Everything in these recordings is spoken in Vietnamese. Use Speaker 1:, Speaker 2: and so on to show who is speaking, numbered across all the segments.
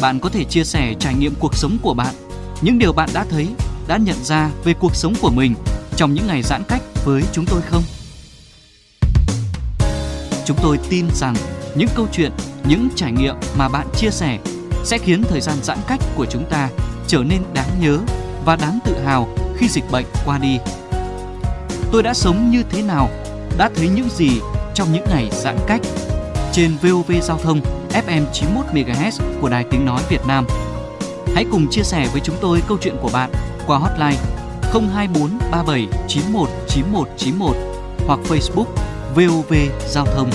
Speaker 1: Bạn có thể chia sẻ trải nghiệm cuộc sống của bạn, những điều bạn đã thấy, đã nhận ra về cuộc sống của mình trong những ngày giãn cách với chúng tôi không? Chúng tôi tin rằng những câu chuyện, những trải nghiệm mà bạn chia sẻ sẽ khiến thời gian giãn cách của chúng ta trở nên đáng nhớ và đáng tự hào khi dịch bệnh qua đi. Tôi đã sống như thế nào, đã thấy những gì trong những ngày giãn cách trên VOV Giao thông FM 91 MHz của Đài Tiếng nói Việt Nam. Hãy cùng chia sẻ với chúng tôi câu chuyện của bạn qua hotline 024 37 91 91 91 hoặc Facebook VOV Giao thông.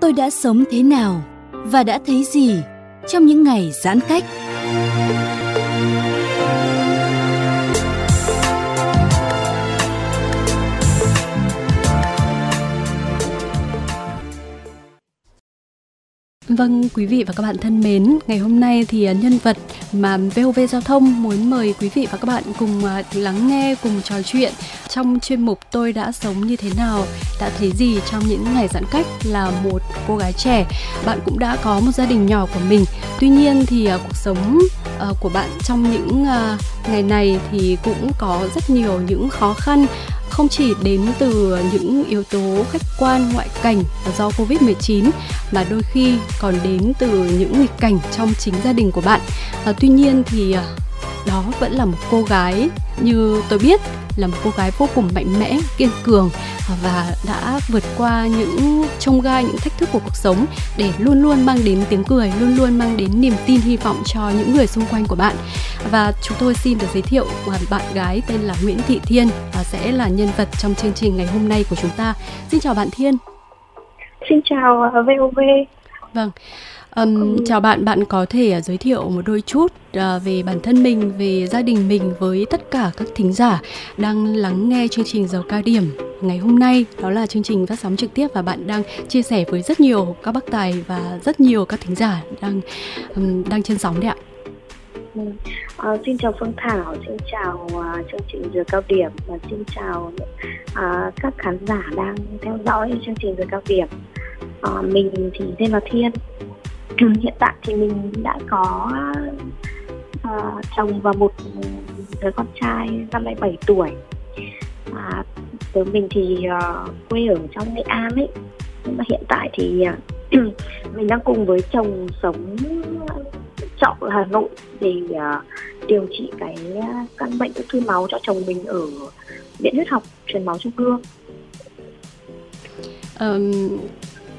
Speaker 2: Tôi đã sống thế nào và đã thấy gì trong những ngày giãn cách?
Speaker 3: Vâng, quý vị và các bạn thân mến, ngày hôm nay thì à, nhân vật mà VOV Giao thông muốn mời quý vị và các bạn cùng à, lắng nghe, cùng trò chuyện trong chuyên mục Tôi đã sống như thế nào, đã thấy gì trong những ngày giãn cách là một cô gái trẻ. Bạn cũng đã có một gia đình nhỏ của mình. Tuy nhiên thì à, cuộc sống của bạn trong những ngày này thì cũng có rất nhiều những khó khăn không chỉ đến từ những yếu tố khách quan ngoại cảnh do Covid-19 mà đôi khi còn đến từ những nghịch cảnh trong chính gia đình của bạn. À, tuy nhiên thì ờ, đó vẫn là một cô gái như tôi biết là một cô gái vô cùng mạnh mẽ, kiên cường và đã vượt qua những trông gai, những thách thức của cuộc sống để luôn luôn mang đến tiếng cười, luôn luôn mang đến niềm tin hy vọng cho những người xung quanh của bạn. Và chúng tôi xin được giới thiệu bạn gái tên là Nguyễn Thị Thiên và sẽ là nhân vật trong chương trình ngày hôm nay của chúng ta. Xin chào bạn Thiên.
Speaker 4: Xin chào VOV.
Speaker 3: Vâng. Um, chào bạn, bạn có thể uh, giới thiệu một đôi chút uh, về bản thân mình, về gia đình mình với tất cả các thính giả đang lắng nghe chương trình Giờ cao điểm ngày hôm nay. Đó là chương trình phát sóng trực tiếp và bạn đang chia sẻ với rất nhiều các bác tài và rất nhiều các thính giả đang um, đang trên sóng đấy ạ.
Speaker 4: À, xin chào Phương Thảo, xin chào uh, chương trình giờ cao điểm và xin chào uh, các khán giả đang theo dõi chương trình giờ cao điểm. Uh, mình thì tên là Thiên, Ừ, hiện tại thì mình đã có uh, chồng và một đứa con trai năm nay 7 tuổi. À, tớ mình thì uh, quê ở trong nghệ an ấy. Nhưng mà hiện tại thì uh, mình đang cùng với chồng sống trọ ở hà nội để uh, điều trị cái căn bệnh ung thư máu cho chồng mình ở viện huyết học truyền máu trung ương.
Speaker 3: Um,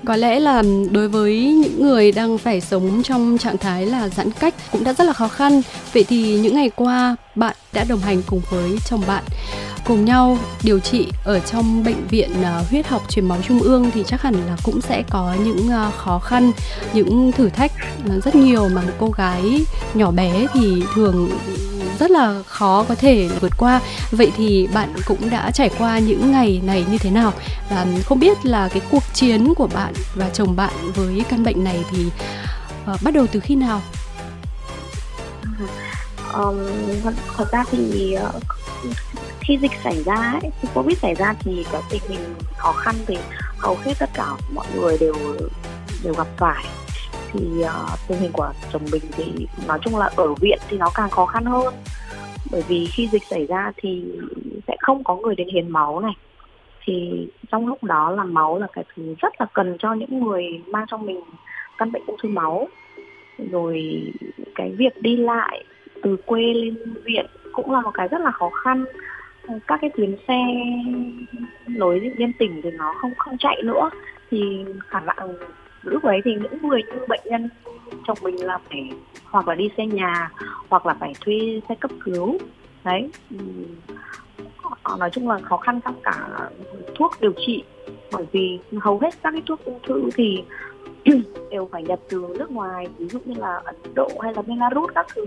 Speaker 3: có lẽ là đối với những người đang phải sống trong trạng thái là giãn cách cũng đã rất là khó khăn. Vậy thì những ngày qua bạn đã đồng hành cùng với chồng bạn cùng nhau điều trị ở trong bệnh viện à, huyết học truyền máu trung ương thì chắc hẳn là cũng sẽ có những à, khó khăn, những thử thách à, rất nhiều mà một cô gái nhỏ bé thì thường rất là khó có thể vượt qua. Vậy thì bạn cũng đã trải qua những ngày này như thế nào? Và không biết là cái cuộc chiến của bạn và chồng bạn với căn bệnh này thì uh, bắt đầu từ khi nào?
Speaker 4: Um, thật ra thì uh, khi dịch xảy ra ấy, khi covid xảy ra thì cái tình hình khó khăn thì hầu hết tất cả mọi người đều đều gặp phải thì uh, tình hình của chồng mình thì nói chung là ở viện thì nó càng khó khăn hơn. Bởi vì khi dịch xảy ra thì sẽ không có người đến hiến máu này. Thì trong lúc đó là máu là cái thứ rất là cần cho những người mang trong mình căn bệnh ung thư máu. Rồi cái việc đi lại từ quê lên viện cũng là một cái rất là khó khăn. Các cái tuyến xe nối liên tỉnh thì nó không không chạy nữa. Thì khả năng lúc ấy thì những người như bệnh nhân chồng mình là phải hoặc là đi xe nhà hoặc là phải thuê xe cấp cứu. Đấy nói chung là khó khăn trong cả thuốc điều trị. Bởi vì hầu hết các cái thuốc ung thư thì đều phải nhập từ nước ngoài ví dụ như là ấn độ hay là belarus các thứ.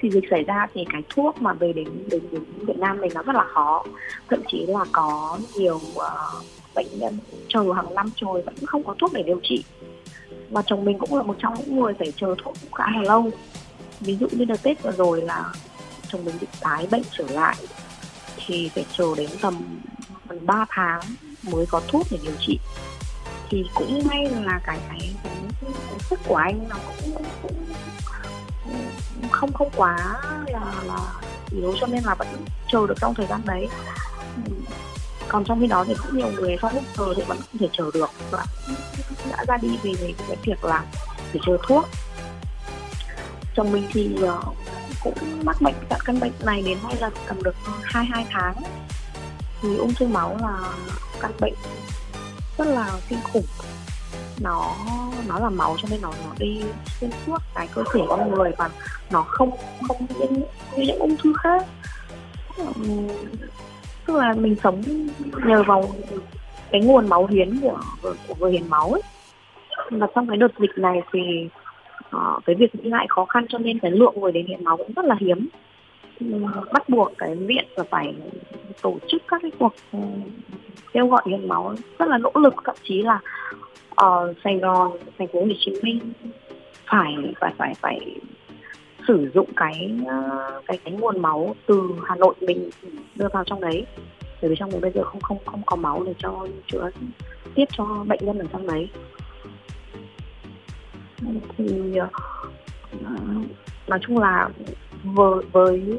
Speaker 4: Thì dịch xảy ra thì cái thuốc mà về đến đến, đến Việt Nam mình nó rất là khó. Thậm chí là có nhiều uh, bệnh nhân chờ hàng năm trời vẫn không có thuốc để điều trị. Và chồng mình cũng là một trong những người phải chờ thuốc khá là lâu. Ví dụ như đợt tết vừa rồi là chồng mình bị tái bệnh trở lại thì phải chờ đến tầm gần 3 tháng mới có thuốc để điều trị. Thì cũng may là cái cái cái, cái sức của anh nó cũng, cũng không không quá là là yếu cho nên là vẫn chờ được trong thời gian đấy còn trong khi đó thì cũng nhiều người sau lúc chờ thì vẫn không thể chờ được. Và đã ra đi vì cái việc là phải chờ thuốc. Chồng mình thì ờ, cũng mắc bệnh dạng căn bệnh này đến nay là tầm được hai hai tháng. Thì ung thư máu là căn bệnh rất là kinh khủng. Nó nó là máu cho nên nó nó đi xuyên suốt cái cơ thể con người và nó không không như, như những ung thư khác tức là mình sống nhờ vào cái nguồn máu hiến của của người hiến máu ấy. Và trong cái đợt dịch này thì uh, cái việc đi lại khó khăn cho nên cái lượng người đến hiến máu cũng rất là hiếm. Ừ, bắt buộc cái viện là phải tổ chức các cái cuộc ừ, kêu gọi hiến máu rất là nỗ lực. Thậm chí là ở uh, Sài Gòn, thành phố Hồ Chí Minh phải phải phải phải sử dụng cái ờ, cái cái nguồn máu từ Hà Nội mình đưa vào trong đấy. Bởi vì trong đấy bây giờ không không không có máu để cho chữa tiếp cho bệnh nhân ở trong đấy. Thì ờ, nói chung là với, với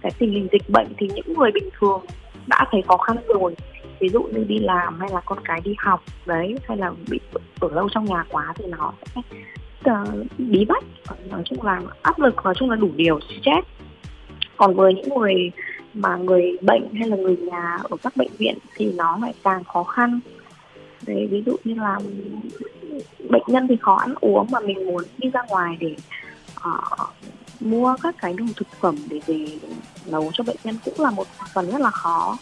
Speaker 4: cái tình hình dịch bệnh thì những người bình thường đã thấy khó khăn rồi. Ví dụ như đi làm hay là con cái đi học đấy hay là bị ở lâu trong nhà quá thì nó sẽ uh, bí bách. Nói chung là áp lực nói chung là đủ điều stress. Còn với những người mà người bệnh hay là người nhà ở các bệnh viện thì nó lại càng khó khăn. Đấy ví dụ như là bệnh nhân thì khó ăn uống mà mình muốn đi ra ngoài để uh, mua các cái đồ thực phẩm để về nấu cho bệnh nhân cũng là một phần rất là khó.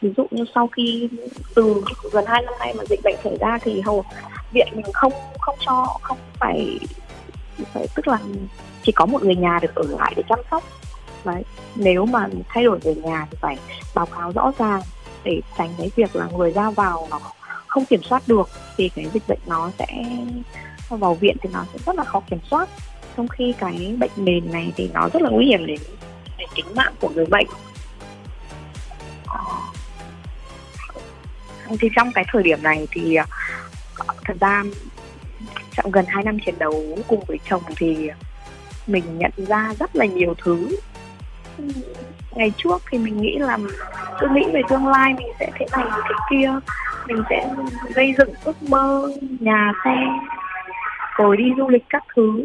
Speaker 4: Ví dụ như sau khi từ gần hai năm nay mà dịch bệnh xảy ra thì hầu viện mình không không cho không phải phải tức là chỉ có một người nhà được ở lại để chăm sóc. Đấy nếu mà thay đổi về nhà thì phải báo cáo rõ ràng để tránh cái việc là người ra vào nó không kiểm soát được thì cái dịch bệnh nó sẽ vào viện thì nó sẽ rất là khó kiểm soát. Trong khi cái bệnh nền này thì nó rất là nguy hiểm đến, đến tính mạng của người bệnh. À, thì trong cái thời điểm này thì thật ra, trong gần 2 năm chiến đấu cùng với chồng thì mình nhận ra rất là nhiều thứ. Ngày trước thì mình nghĩ là cứ nghĩ về tương lai mình sẽ thế này, thế kia. Mình sẽ gây dựng ước mơ, nhà xe, rồi đi du lịch các thứ.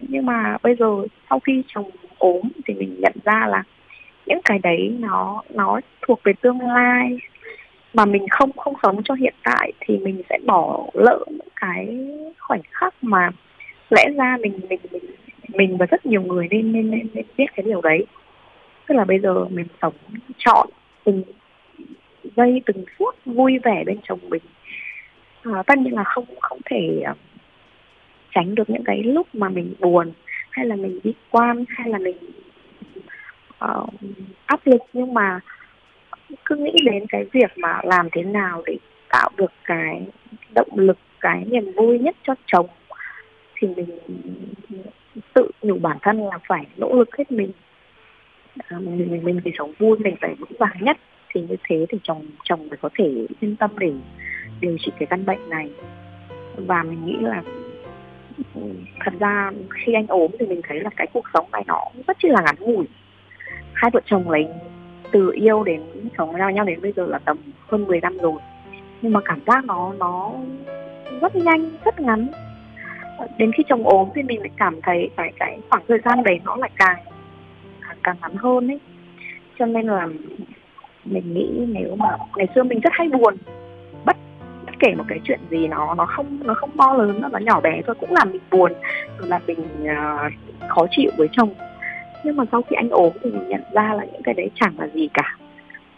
Speaker 4: Nhưng mà bây giờ sau khi chồng ốm thì mình nhận ra là những cái đấy nó nó thuộc về tương lai mà mình không không sống cho hiện tại thì mình sẽ bỏ lỡ những cái khoảnh khắc mà lẽ ra mình mình mình mình và rất nhiều người nên nên nên, nên biết cái điều đấy. Tức là bây giờ mình sống chọn từng giây từng phút vui vẻ bên chồng mình. À, tất nhiên là không không thể uh, tránh được những cái lúc mà mình buồn hay là mình bi quan hay là mình uh, áp lực. Nhưng mà cứ nghĩ đến cái việc mà làm thế nào để tạo được cái động lực cái niềm vui nhất cho chồng thì mình tự nhủ bản thân là phải nỗ lực hết mình. À, mình mình mình phải sống vui mình phải vững vàng nhất. Thì như thế thì chồng chồng mới có thể yên tâm để điều trị cái căn bệnh này. Và mình nghĩ là ừ, thật ra khi anh ốm thì mình thấy là cái cuộc sống này nó rất chỉ là ngắn ngủi. Hai vợ chồng lấy từ yêu đến sống với nhau đến bây giờ là tầm hơn 10 năm rồi. Nhưng mà cảm giác nó nó rất nhanh rất ngắn. Đến khi chồng ốm thì mình lại cảm thấy cái cái khoảng thời gian đấy nó lại càng càng, càng ngắn hơn ấy. Cho nên là mình nghĩ nếu mà ngày xưa mình rất hay buồn bất bất kể một cái chuyện gì nó nó không nó không to lớn nó nhỏ bé thôi cũng làm mình buồn. Rồi là mình uh, khó chịu với chồng nhưng mà sau khi anh ốm thì mình nhận ra là những cái đấy chẳng là gì cả.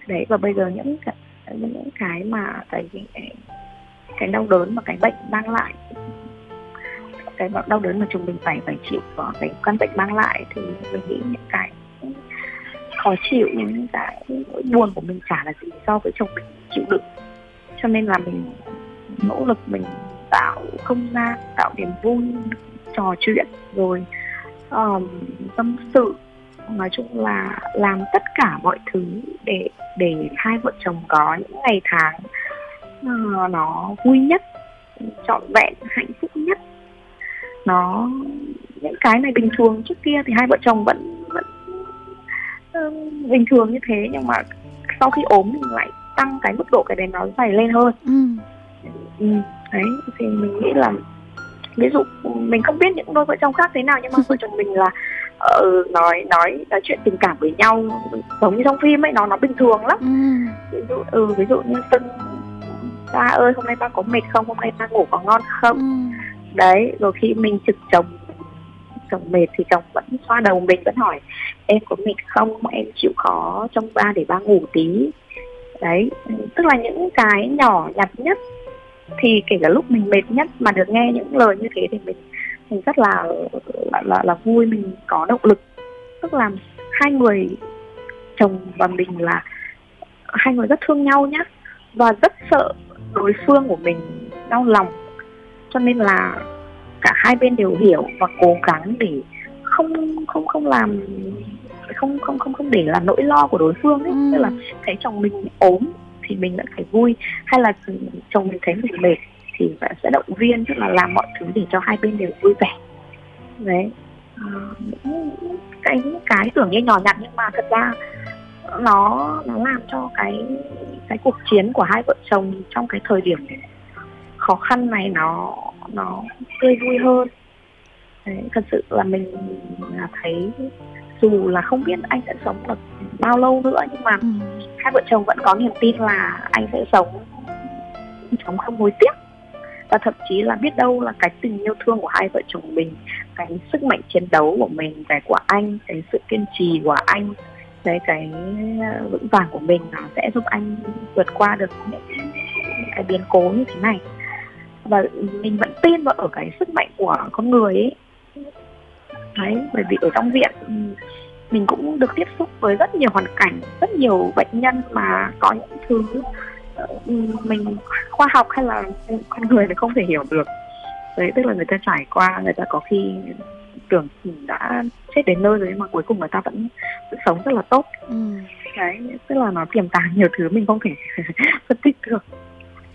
Speaker 4: Đấy và bây giờ những cái, những cái mà cái cái, đau đớn mà cái bệnh mang lại cái đau đớn mà chúng mình phải phải chịu có cái căn bệnh mang lại thì mình nghĩ những cái khó chịu những cái nỗi buồn của mình chả là gì so với chồng mình chịu đựng. Cho nên là mình nỗ lực mình tạo không gian tạo niềm vui trò chuyện rồi um, tâm sự nói chung là làm tất cả mọi thứ để để hai vợ chồng có những ngày tháng uh, nó vui nhất trọn vẹn hạnh phúc nhất nó những cái này bình thường trước kia thì hai vợ chồng vẫn vẫn uh, bình thường như thế nhưng mà sau khi ốm mình lại tăng cái mức độ cái đấy nó dày lên hơn ừ. Ừ, đấy thì mình nghĩ là ví dụ mình không biết những đôi vợ chồng khác thế nào nhưng mà vợ chồng mình là uh, nói nói nói chuyện tình cảm với nhau giống như trong phim ấy nó nó bình thường lắm. Ừ. ví dụ ừ ví dụ như tân ba ơi hôm nay ba có mệt không? Hôm nay ba ngủ có ngon không? Ừ. đấy rồi khi mình trực chồng chồng mệt thì chồng vẫn xoa đầu mình vẫn hỏi em có mệt không? Em chịu khó trong ba để ba ngủ tí. Đấy tức là những cái nhỏ nhặt nhất thì kể cả lúc mình mệt nhất mà được nghe những lời như thế thì mình mình rất là là là, là vui mình có động lực. Tức là hai người chồng và mình là hai người rất thương nhau nhá và rất sợ đối phương của mình đau lòng. Cho nên là cả hai bên đều hiểu và cố gắng để không không không làm không không không không để là nỗi lo của đối phương ấy. Ừ. tức là thấy chồng mình ốm thì mình vẫn phải vui. Hay là chồng mình thấy mình mệt thì bạn sẽ động viên tức là làm mọi thứ để cho hai bên đều vui vẻ. Đấy. Những cái cái tưởng như nhỏ nhặt nhưng mà thật ra nó nó làm cho cái cái cuộc chiến của hai vợ chồng trong cái thời điểm khó khăn này nó nó tươi vui hơn. Đấy, thật sự là mình thấy dù là không biết anh sẽ sống được bao lâu nữa nhưng mà ừ. hai vợ chồng vẫn có niềm tin là anh sẽ sống sống không hối tiếc. Và thậm chí là biết đâu là cái tình yêu thương của hai vợ chồng mình cái sức mạnh chiến đấu của mình cái của anh cái sự kiên trì của anh cái cái ờ, vững vàng của mình nó sẽ giúp anh vượt qua được những cái biến cố như thế này. Và mình vẫn tin vào ở cái sức mạnh của con người ấy đấy bởi vì ở trong viện mình cũng được tiếp xúc với rất nhiều hoàn cảnh rất nhiều bệnh nhân mà có những thứ ờ, mình khoa học hay là con người thì không thể hiểu được. Đấy tức là người ta trải qua người ta có khi tưởng đã chết đến nơi rồi mà cuối cùng người ta vẫn, vẫn sống rất là tốt. Ừ. đấy tức là nó tiềm tàng nhiều thứ mình không thể phân tích được.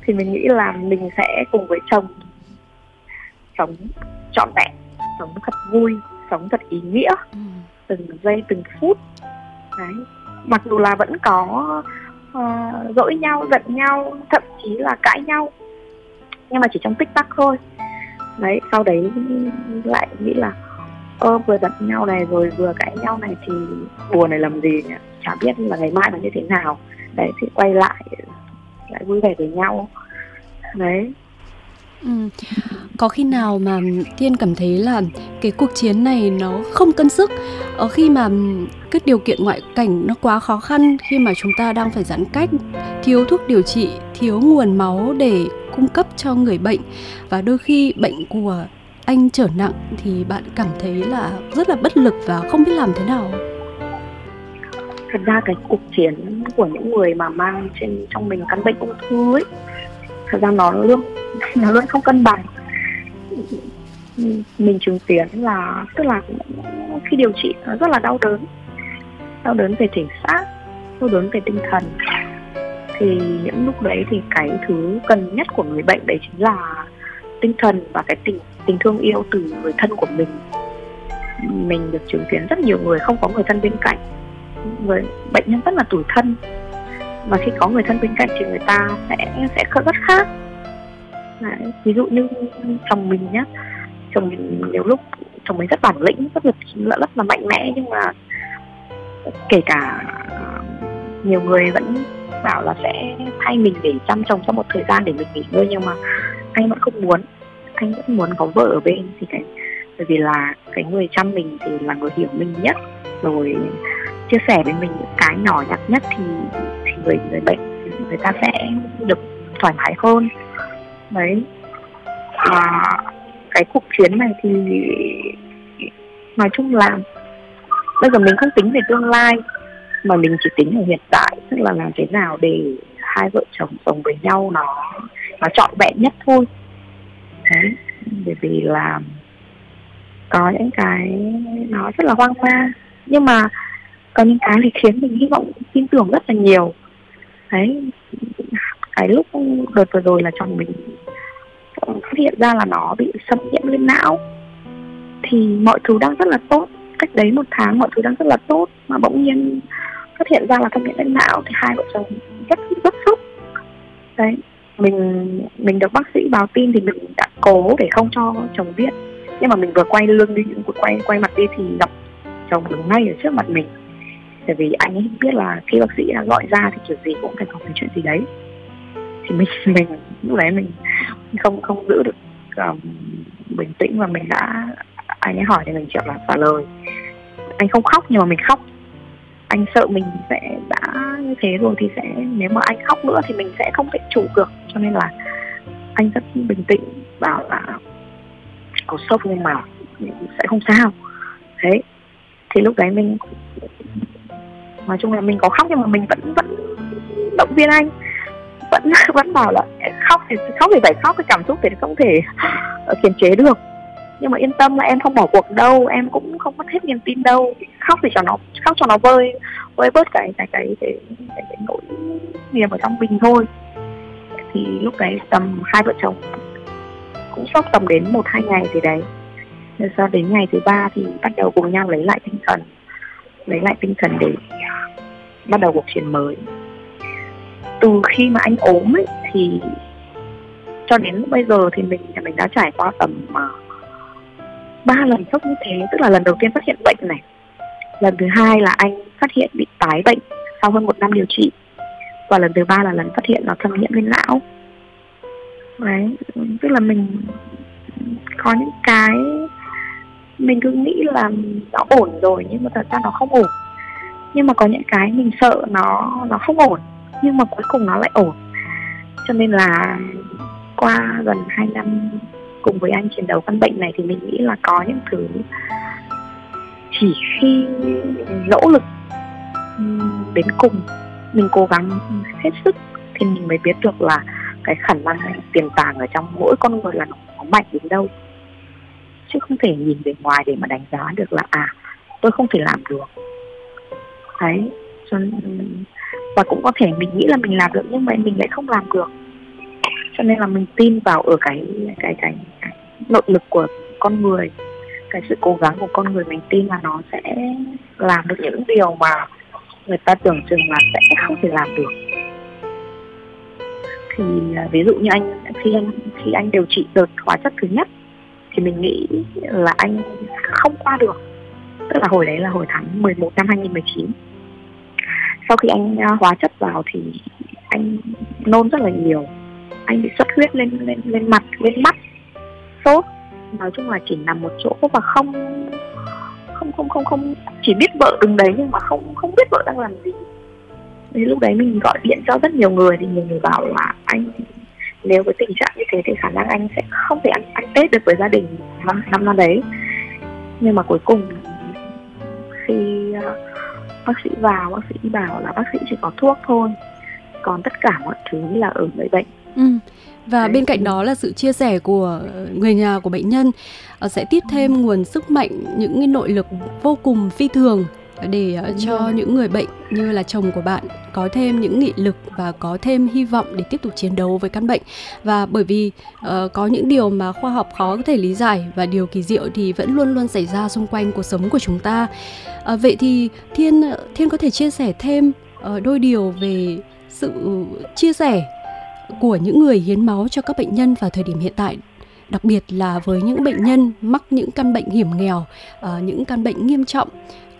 Speaker 4: Thì mình nghĩ là mình sẽ cùng với chồng sống trọn vẹn sống thật vui sống thật ý nghĩa. Ừ. từng giây từng phút. Đấy. Mặc dù là vẫn có uh, dỗi nhau giận nhau thậm chí là cãi nhau. Nhưng mà chỉ trong tích tắc thôi. Đấy sau đấy lại nghĩ là ơ vừa giận nhau này rồi vừa cãi nhau này thì buồn này làm gì nhỉ? Chả biết là ngày mai nó như thế nào. Đấy thì quay lại lại vui vẻ với nhau. Đấy
Speaker 3: Ừ. Có khi nào mà Tiên cảm thấy là cái cuộc chiến này nó không cân sức ở khi mà cái điều kiện ngoại cảnh nó quá khó khăn khi mà chúng ta đang phải giãn cách, thiếu thuốc điều trị, thiếu nguồn máu để cung cấp cho người bệnh và đôi khi bệnh của anh trở nặng thì bạn cảm thấy là rất là bất lực và không biết làm thế nào.
Speaker 4: Thật ra cái cuộc chiến của những người mà mang trên trong mình căn bệnh ung thư ấy thật ra nó luôn nó luôn không cân bằng. Mình chứng kiến là, tức là khi điều trị, nó rất là đau đớn. Đau đớn về thể xác, đau đớn về tinh thần. Thì những lúc đấy thì cái thứ cần nhất của người bệnh đấy chính là tinh thần và cái tình tình thương yêu từ người thân của mình. Mình được chứng kiến rất nhiều người không có người thân bên cạnh. Người, bệnh nhân rất là tủi thân mà khi có người thân bên cạnh thì người ta sẽ sẽ rất khác. Đấy, ví dụ như chồng mình nhá. Chồng mình nhiều lúc chồng mình rất bản lĩnh rất là rất là mạnh mẽ nhưng mà kể cả nhiều người vẫn bảo là sẽ thay mình để chăm chồng trong một thời gian để mình nghỉ ngơi nhưng mà anh vẫn không muốn. Anh vẫn muốn có vợ ở bên thì cái bởi vì là cái người chăm mình thì là người hiểu mình nhất. Rồi chia sẻ với mình những cái nhỏ nhặt nhất thì người người bệnh, người ta sẽ được thoải mái hơn. Đấy. Mà cái cuộc chiến này thì nói chung là bây giờ mình không tính về tương lai, mà mình chỉ tính ở hiện tại, tức là làm thế nào để hai vợ chồng sống với nhau nó nó trọn vẹn nhất thôi. Đấy. Bởi vì là có những cái nó rất là hoang mang. Nhưng mà có những cái thì khiến mình hy vọng, tin tưởng rất là nhiều đấy. Cái lúc đợt vừa rồi là chồng mình ờ, phát hiện ra là nó bị xâm nhiễm lên não. Thì mọi thứ đang rất là tốt. Cách đấy một tháng mọi thứ đang rất là tốt. Mà bỗng nhiên phát hiện ra là xâm nhiễm lên não thì hai vợ chồng rất rất sốc đấy. Mình mình được bác sĩ báo tin thì mình đã cố để không cho chồng biết. Nhưng mà mình vừa quay lưng đi vừa quay quay mặt đi thì gặp chồng đứng ngay ở trước mặt mình tại vì anh ấy biết là khi bác sĩ đã gọi ra thì kiểu gì cũng phải có cái chuyện gì đấy. Thì mình mình lúc đấy mình không không giữ được um, bình tĩnh và mình đã anh ấy hỏi thì mình chịu là trả lời. Anh không khóc nhưng mà mình khóc. Anh sợ mình sẽ đã như thế rồi thì sẽ nếu mà anh khóc nữa thì mình sẽ không thể chủ được. Cho nên là anh rất bình tĩnh bảo là có sốc nhưng mà sẽ không sao. Thế thì lúc đấy mình nói chung là mình có khóc nhưng mà mình vẫn vẫn động viên anh. Vẫn vẫn bảo là khóc thì khóc thì phải khóc cái cảm xúc thì không thể ờ, kiềm chế được. Nhưng mà yên tâm là em không bỏ cuộc đâu em cũng không mất hết niềm tin đâu. Khóc thì cho nó khóc cho nó vơi vơi bớt cái cái cái cái, cái, cái nỗi niềm ở trong mình thôi. Thì lúc đấy tầm hai vợ chồng cũng sốc tầm đến một hai ngày thì đấy. Rồi sau đến ngày thứ ba thì bắt đầu cùng nhau lấy lại tinh thần lấy lại tinh thần để à, bắt đầu cuộc chiến mới. Từ khi mà anh ốm ấy, thì cho đến bây giờ thì mình mình đã trải qua tầm mà ba lần sốc như thế. Tức là lần đầu tiên phát hiện bệnh này, lần thứ hai là anh phát hiện bị tái bệnh sau hơn một năm điều trị, và lần thứ ba là lần phát hiện nó thâm nhiễm lên não. Đấy, tức là mình có những cái mình cứ nghĩ là nó ổn rồi nhưng mà thật ra nó không ổn. Nhưng mà có những cái mình sợ nó nó không ổn nhưng mà cuối cùng nó lại ổn. Cho nên là qua gần 2 năm cùng với anh chiến đấu căn bệnh này thì mình nghĩ là có những thứ chỉ khi nỗ lực đến cùng mình cố gắng hết sức thì mình mới biết được là cái khả năng tiềm tàng ở trong mỗi con người là nó, nó mạnh đến đâu chứ không thể nhìn bề ngoài để mà đánh giá được là à tôi không thể làm được. Đấy cho và cũng có thể mình nghĩ là mình làm được nhưng mà mình lại không làm được. Cho nên là mình tin vào ở cái cái cái, cái nội lực của con người cái sự cố gắng của con người. Mình tin là nó sẽ làm được những điều mà người ta tưởng chừng là sẽ không thể làm được. Thì à, ví dụ như anh khi anh khi anh điều trị đợt hóa chất thứ nhất thì mình nghĩ là anh không qua được. Tức là hồi đấy là hồi tháng 11 năm 2019 sau khi anh à, hóa chất vào thì anh nôn rất là nhiều. Anh bị xuất huyết lên lên lên mặt, lên mắt, sốt. Nói chung là chỉ nằm một chỗ và không không không không không, chỉ biết vợ đứng đấy nhưng mà không không biết vợ đang làm gì. Thì lúc đấy mình gọi điện cho rất nhiều người thì nhiều người bảo là anh nếu với tình trạng như thế thì khả năng anh sẽ không thể ăn, ăn tết được với gia đình năm năm năm đấy. Nhưng mà cuối cùng khi uh, bác sĩ vào bác sĩ bảo là bác sĩ chỉ có thuốc thôi. Còn tất cả mọi thứ là ở người bệnh.
Speaker 3: Ừ. và bên cạnh đó là sự chia sẻ của người nhà của bệnh nhân ờ, sẽ tiếp thêm nguồn sức mạnh những nội lực vô cùng phi thường để ờ, cho những người bệnh như là chồng của bạn có thêm những nghị lực và có thêm hy vọng để tiếp tục chiến đấu với căn bệnh. Và bởi vì uh, có những điều mà khoa học khó có thể lý giải và điều kỳ diệu thì vẫn luôn luôn xảy ra xung quanh cuộc sống của chúng ta. Uh, vậy thì thiên thiên có thể chia sẻ thêm uh, đôi điều về sự chia sẻ của những người hiến máu cho các bệnh nhân vào thời điểm hiện tại đặc biệt là với những bệnh nhân mắc những căn bệnh hiểm nghèo, uh, những căn bệnh nghiêm trọng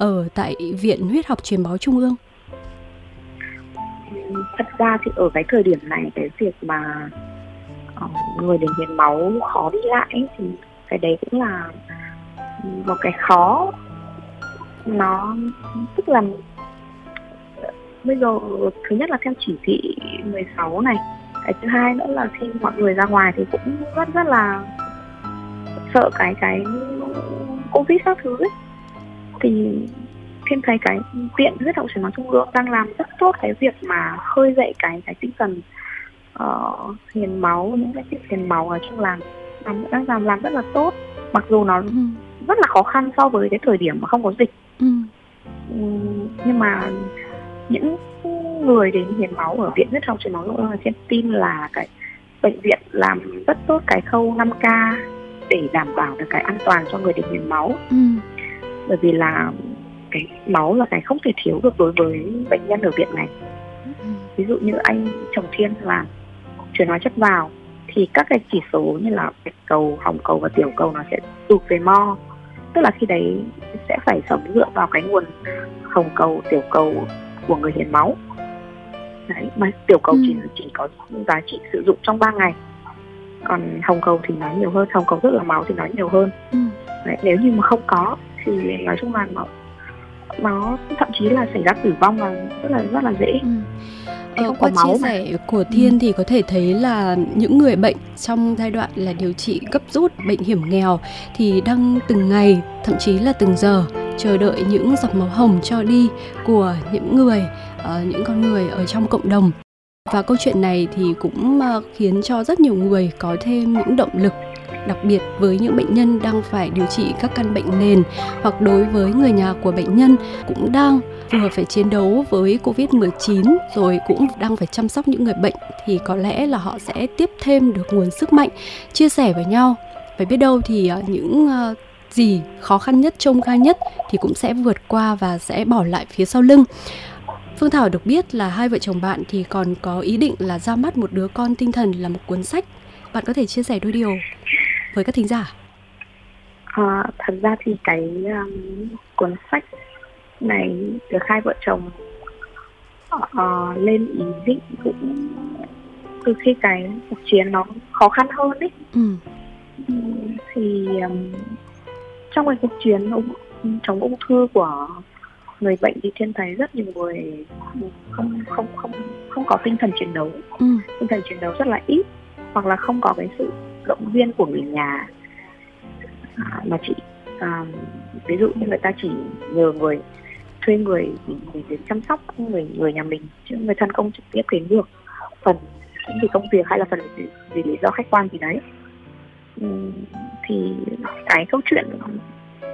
Speaker 3: ở tại Viện Huyết học Truyền máu Trung ương?
Speaker 4: Thật ra thì ở cái thời điểm này, cái việc mà ờ, người đến hiến máu khó đi lại thì cái đấy cũng là một cái khó nó, tức là, bây giờ thứ nhất là theo chỉ thị 16 này, cái thứ hai nữa là khi mọi người ra ngoài thì cũng rất rất là sợ cái cái covid các thứ ấy thì thêm thấy cái viện huyết học truyền máu trung ương đang làm rất tốt cái việc mà khơi dậy cái cái tinh thần uh, hiến máu những cái hiến máu ở trong làng làm đang làm làm rất là tốt mặc dù nó ừ. rất là khó khăn so với cái thời điểm mà không có dịch ừ. nhưng mà những người đến hiến máu ở viện huyết học truyền máu trung ương trên tin là cái bệnh viện làm rất tốt cái khâu 5K để đảm bảo được cái an toàn cho người đến hiến máu ừ. Bởi vì là cái máu là cái không thể thiếu được đối với bệnh nhân ở viện này. Ví dụ như anh chồng thiên là chuyển hóa chất vào thì các cái chỉ số như là bạch cầu hồng cầu và tiểu cầu nó sẽ tụt về mo. Tức là khi đấy sẽ phải sống dựa vào cái nguồn hồng cầu tiểu cầu của người hiến máu. Đấy mà tiểu cầu ừ. chỉ chỉ có giá trị sử dụng trong 3 ngày. Còn hồng cầu thì nó nhiều hơn hồng cầu rất là máu thì nó nhiều hơn. Ừ. đấy, nếu như mà không có thì nói chung là nó nó thậm chí là xảy ra tử vong là rất là rất là dễ ừ.
Speaker 3: Ờ, qua chia sẻ mà. của Thiên ừ. thì có thể thấy là những người bệnh trong giai đoạn là điều trị gấp rút bệnh hiểm nghèo thì đang từng ngày thậm chí là từng giờ chờ đợi những giọt máu hồng cho đi của những người uh, những con người ở trong cộng đồng và câu chuyện này thì cũng uh, khiến cho rất nhiều người có thêm những động lực đặc biệt với những bệnh nhân đang phải điều trị các căn bệnh nền hoặc đối với người nhà của bệnh nhân cũng đang vừa phải chiến đấu với Covid-19 rồi cũng đang phải chăm sóc những người bệnh thì có lẽ là họ sẽ tiếp thêm được nguồn sức mạnh, chia sẻ với nhau. Phải biết đâu thì ờ, những ờ, gì khó khăn nhất, trông gai nhất thì cũng sẽ vượt qua và sẽ bỏ lại phía sau lưng. Phương Thảo được biết là hai vợ chồng bạn thì còn có ý định là ra mắt một đứa con tinh thần là một cuốn sách. Bạn có thể chia sẻ đôi điều với các thính giả?
Speaker 4: À, thật ra thì cái um, cuốn sách này được hai vợ chồng uh, lên ý định cũng từ khi cái cuộc chiến nó khó khăn hơn ấy ừ. thì um, trong cái cuộc chiến ung, chống ung thư của người bệnh thì thiên thấy rất nhiều người không không không không có tinh thần chiến đấu ừ. tinh thần chiến đấu rất là ít hoặc là không có cái sự động viên của người nhà. À, mà chị à, ví dụ như người ta chỉ nhờ người thuê người để, chăm sóc người người nhà mình chứ người thân không trực tiếp đến được. Phần vì công việc hay là phần vì, vì lý do khách quan gì đấy. Ừ, thì cái câu chuyện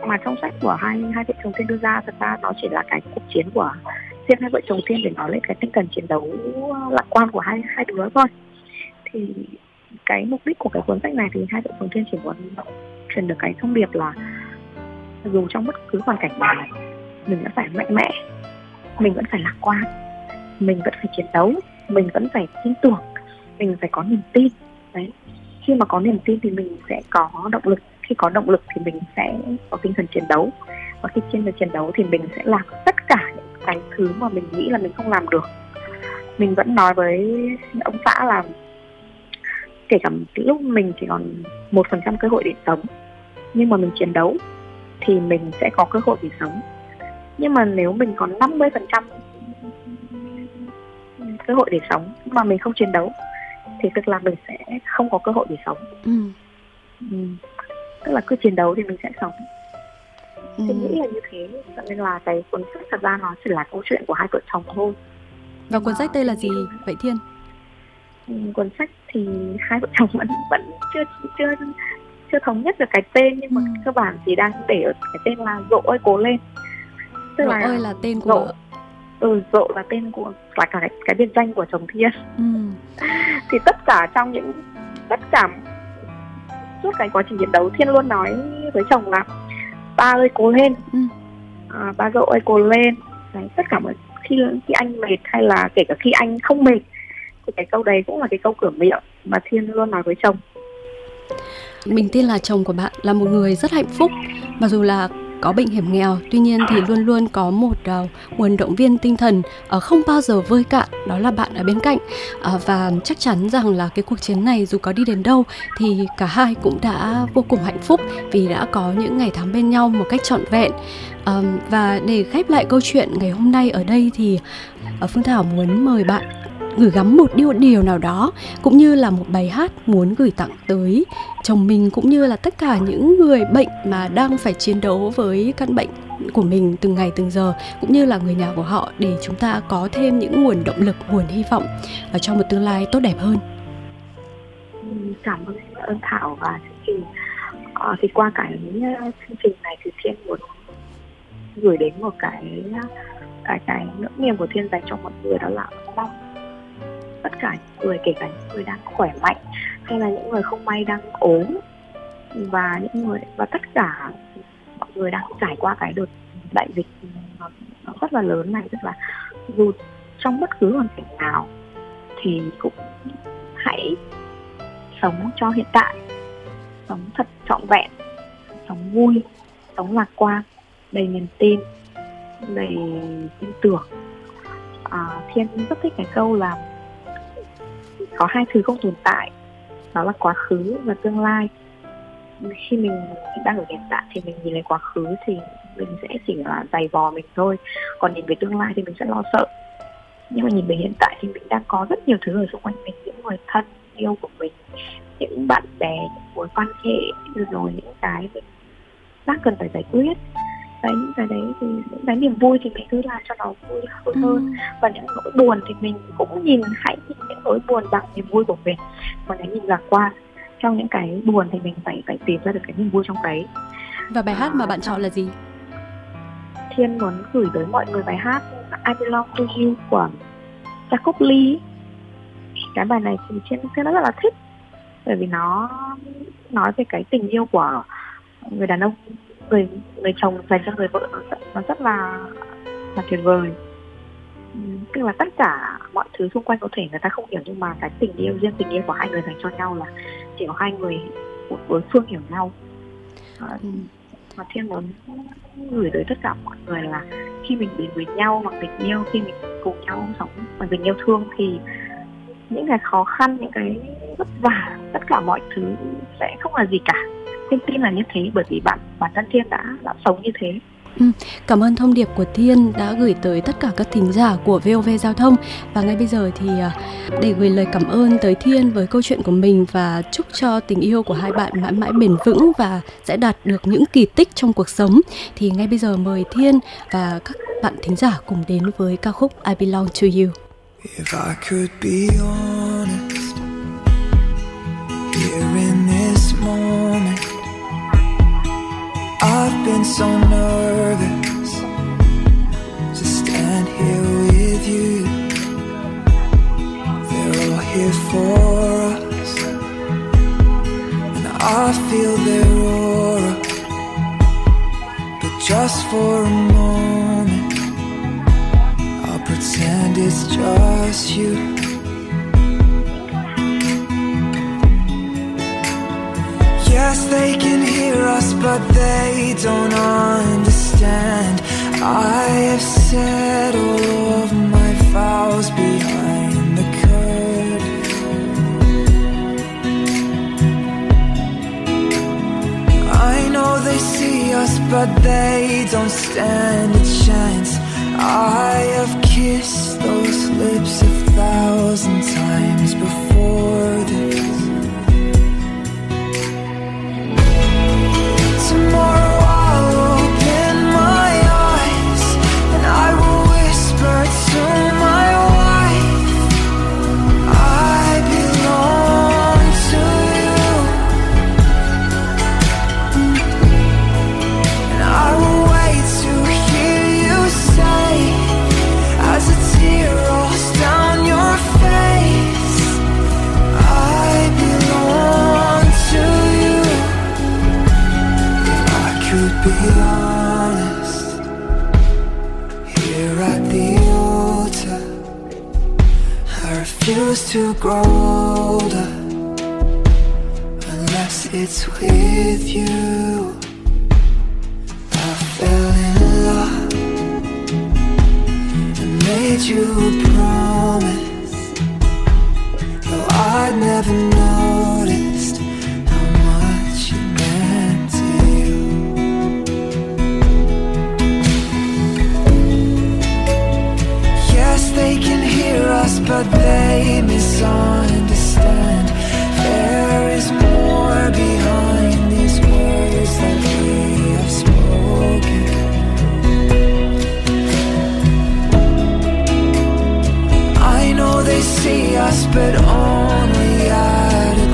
Speaker 4: mà trong sách của hai hai vợ chồng thiên đưa ra thật ra nó chỉ là cái cuộc chiến của riêng hai vợ chồng thiên để nói lên cái tinh thần chiến đấu lạc quan của hai hai đứa thôi. Thì cái mục đích của cái cuốn sách này thì hai vợ chồng thiên chỉ muốn truyền được cái thông điệp là dù trong bất cứ hoàn cảnh nào, mình vẫn phải mạnh mẽ, mình vẫn phải lạc quan, mình vẫn phải chiến đấu, mình vẫn phải tin tưởng, mình phải có niềm tin. Đấy. Khi mà có niềm tin thì mình sẽ có động lực, khi có động lực thì mình sẽ có tinh thần chiến đấu. Và khi trên chiến đấu thì mình sẽ làm tất cả những cái thứ mà mình nghĩ là mình không làm được. Mình vẫn nói với ông xã là kể cả lúc mình chỉ còn một phần trăm cơ hội để sống nhưng mà mình chiến đấu thì mình sẽ có cơ hội để sống nhưng mà nếu mình còn 50 phần trăm cơ hội để sống mà mình không chiến đấu thì tức là mình sẽ không có cơ hội để sống ừ. Ừ. tức là cứ chiến đấu thì mình sẽ sống ừ. thì nghĩ là như thế cho nên là cái cuốn sách thật ra nó chỉ là câu chuyện của hai vợ chồng thôi
Speaker 3: và cuốn sách đây là gì vậy thiên
Speaker 4: Ừ, cuốn sách thì hai vợ chồng vẫn vẫn chưa chưa chưa thống nhất được cái tên nhưng mà ừ. cơ bản thì đang để ở cái tên là rộ ơi cố lên
Speaker 3: tức rộ là ơi là tên của rộ,
Speaker 4: ừ rộ là tên của là cả cái, cái biệt danh của chồng thiên ừ. thì tất cả trong những tất cả suốt cái quá trình chiến đấu thiên luôn nói với chồng là ba ơi cố lên ừ. à, ba rộ ơi cố lên Đấy, tất cả mọi khi khi anh mệt hay là kể cả khi anh không mệt thì cái câu đấy cũng là cái câu cửa miệng mà thiên luôn nói với chồng.
Speaker 3: Mình tin là chồng của bạn là một người rất hạnh phúc. Mặc dù là có bệnh hiểm nghèo tuy nhiên thì luôn luôn có một uh, nguồn động viên tinh thần uh, không bao giờ vơi cạn đó là bạn ở bên cạnh. Uh, và chắc chắn rằng là cái cuộc chiến này dù có đi đến đâu thì cả hai cũng đã vô cùng hạnh phúc vì đã có những ngày tháng bên nhau một cách trọn vẹn. Uh, và để khép lại câu chuyện ngày hôm nay ở đây thì uh, phương thảo muốn mời bạn gửi gắm một điều điều nào đó cũng như là một bài hát muốn gửi tặng tới chồng mình cũng như là tất cả những người bệnh mà đang phải chiến đấu với căn bệnh của mình từng ngày từng giờ cũng như là người nhà của họ để chúng ta có thêm những nguồn động lực nguồn hy vọng và cho một tương lai tốt đẹp hơn.
Speaker 4: Cảm ơn ơn thảo và chương trình. À, thì qua cái ờ, chương trình này thì thiên muốn gửi đến một cái ờ, cái cái ngưỡng niềm của thiên dành cho mọi người đó là mong tất cả những người kể cả những người đang khỏe mạnh hay là những người không may đang ốm và những người và tất cả mọi người đang trải qua cái đợt đại dịch nó, nó rất là lớn này rất là dù trong bất cứ hoàn cảnh nào thì cũng hãy sống cho hiện tại sống thật trọn vẹn sống vui sống lạc quan đầy niềm tin đầy tin tưởng. À, thiên rất thích cái câu là có hai thứ không tồn tại. Đó là quá khứ và tương lai. Khi mình đang ở hiện tại thì mình nhìn lên quá khứ thì mình sẽ chỉ là dày vò mình thôi. Còn nhìn về tương lai thì mình sẽ lo sợ. Nhưng mà nhìn về hiện tại thì mình đang có rất nhiều thứ ở xung quanh mình, những người thân yêu của mình, những bạn bè, những mối quan hệ, rồi những cái mình đang cần phải giải quyết đấy những cái đấy thì những cái niềm vui thì mình cứ làm cho nó vui hơn ừ. và những nỗi buồn thì mình cũng nhìn hãy nhìn những nỗi buồn bằng niềm vui của mình. Mà cái nhìn lạc quan trong những cái buồn thì mình phải phải tìm ra được cái niềm vui trong đấy.
Speaker 3: Và bài hát mà bạn chọn là gì?
Speaker 4: Thiên muốn gửi tới mọi người bài hát I Belong to You của Jacob Lee cái bài này thì thiên thiên rất là thích bởi vì nó nói về cái tình yêu của người đàn ông người người chồng dành cho người vợ nó rất, nó rất là là tuyệt vời. Tức là tất cả mọi thứ xung quanh có thể người ta không hiểu nhưng mà cái tình yêu riêng tình yêu của hai người dành cho nhau là chỉ có hai người một đối phương hiểu nhau. À, và thiên muốn gửi tới tất cả mọi người là khi mình đến với nhau bằng tình yêu khi mình cùng nhau sống bằng tình yêu thương thì những cái khó khăn những cái vất vả tất cả mọi thứ sẽ không là gì cả Thiên tin là như thế bởi vì bạn bản thân Thiên đã đã sống như thế.
Speaker 3: Ừ, cảm ơn thông điệp của Thiên đã gửi tới tất cả các thính giả của VOV Giao thông và ngay bây giờ thì à, để gửi lời cảm ơn tới Thiên với câu chuyện của mình và chúc cho tình yêu của hai bạn mãi mãi bền vững và sẽ đạt được những kỳ tích trong cuộc sống thì ngay bây giờ mời Thiên và các bạn thính giả cùng đến với ca khúc I Belong to You. If I could be honest, so nervous to stand here with you. They're all here for us, and I feel their aura. But just for a moment, I'll pretend it's just you. Yes, they can hear us, but they don't understand. I have said all of my vows behind the curtain. I know they see us, but they don't stand a chance. I have kissed those lips a thousand times before this honest. Here at the altar I refuse to grow older. Unless it's with you I fell in love And
Speaker 5: made you a promise. Though I'd never know but they misunderstand. There is more behind these words than we have spoken. I know they see us, but only at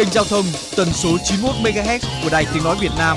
Speaker 6: Kênh giao thông tần số 91 MHz của Đài Tiếng nói Việt Nam.